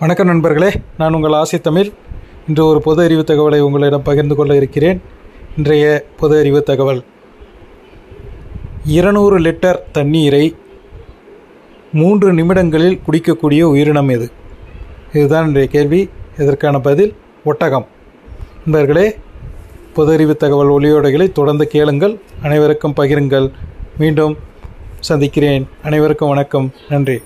வணக்கம் நண்பர்களே நான் உங்கள் ஆசை தமிழ். இன்று ஒரு பொது அறிவு தகவலை உங்களிடம் பகிர்ந்து கொள்ள இருக்கிறேன். இன்றைய பொது அறிவு தகவல். இருநூறு லிட்டர் தண்ணீரை மூன்று நிமிடங்களில் குடிக்கக்கூடிய உயிரினம் எது? இதுதான் இன்றைய கேள்வி. இதற்கான பதில் ஒட்டகம். நண்பர்களே பொது அறிவு தகவல் ஒளியோடைகளை தொடர்ந்து கேளுங்கள். அனைவருக்கும் பகிருங்கள். மீண்டும் சந்திக்கிறேன். அனைவருக்கும் வணக்கம். நன்றி.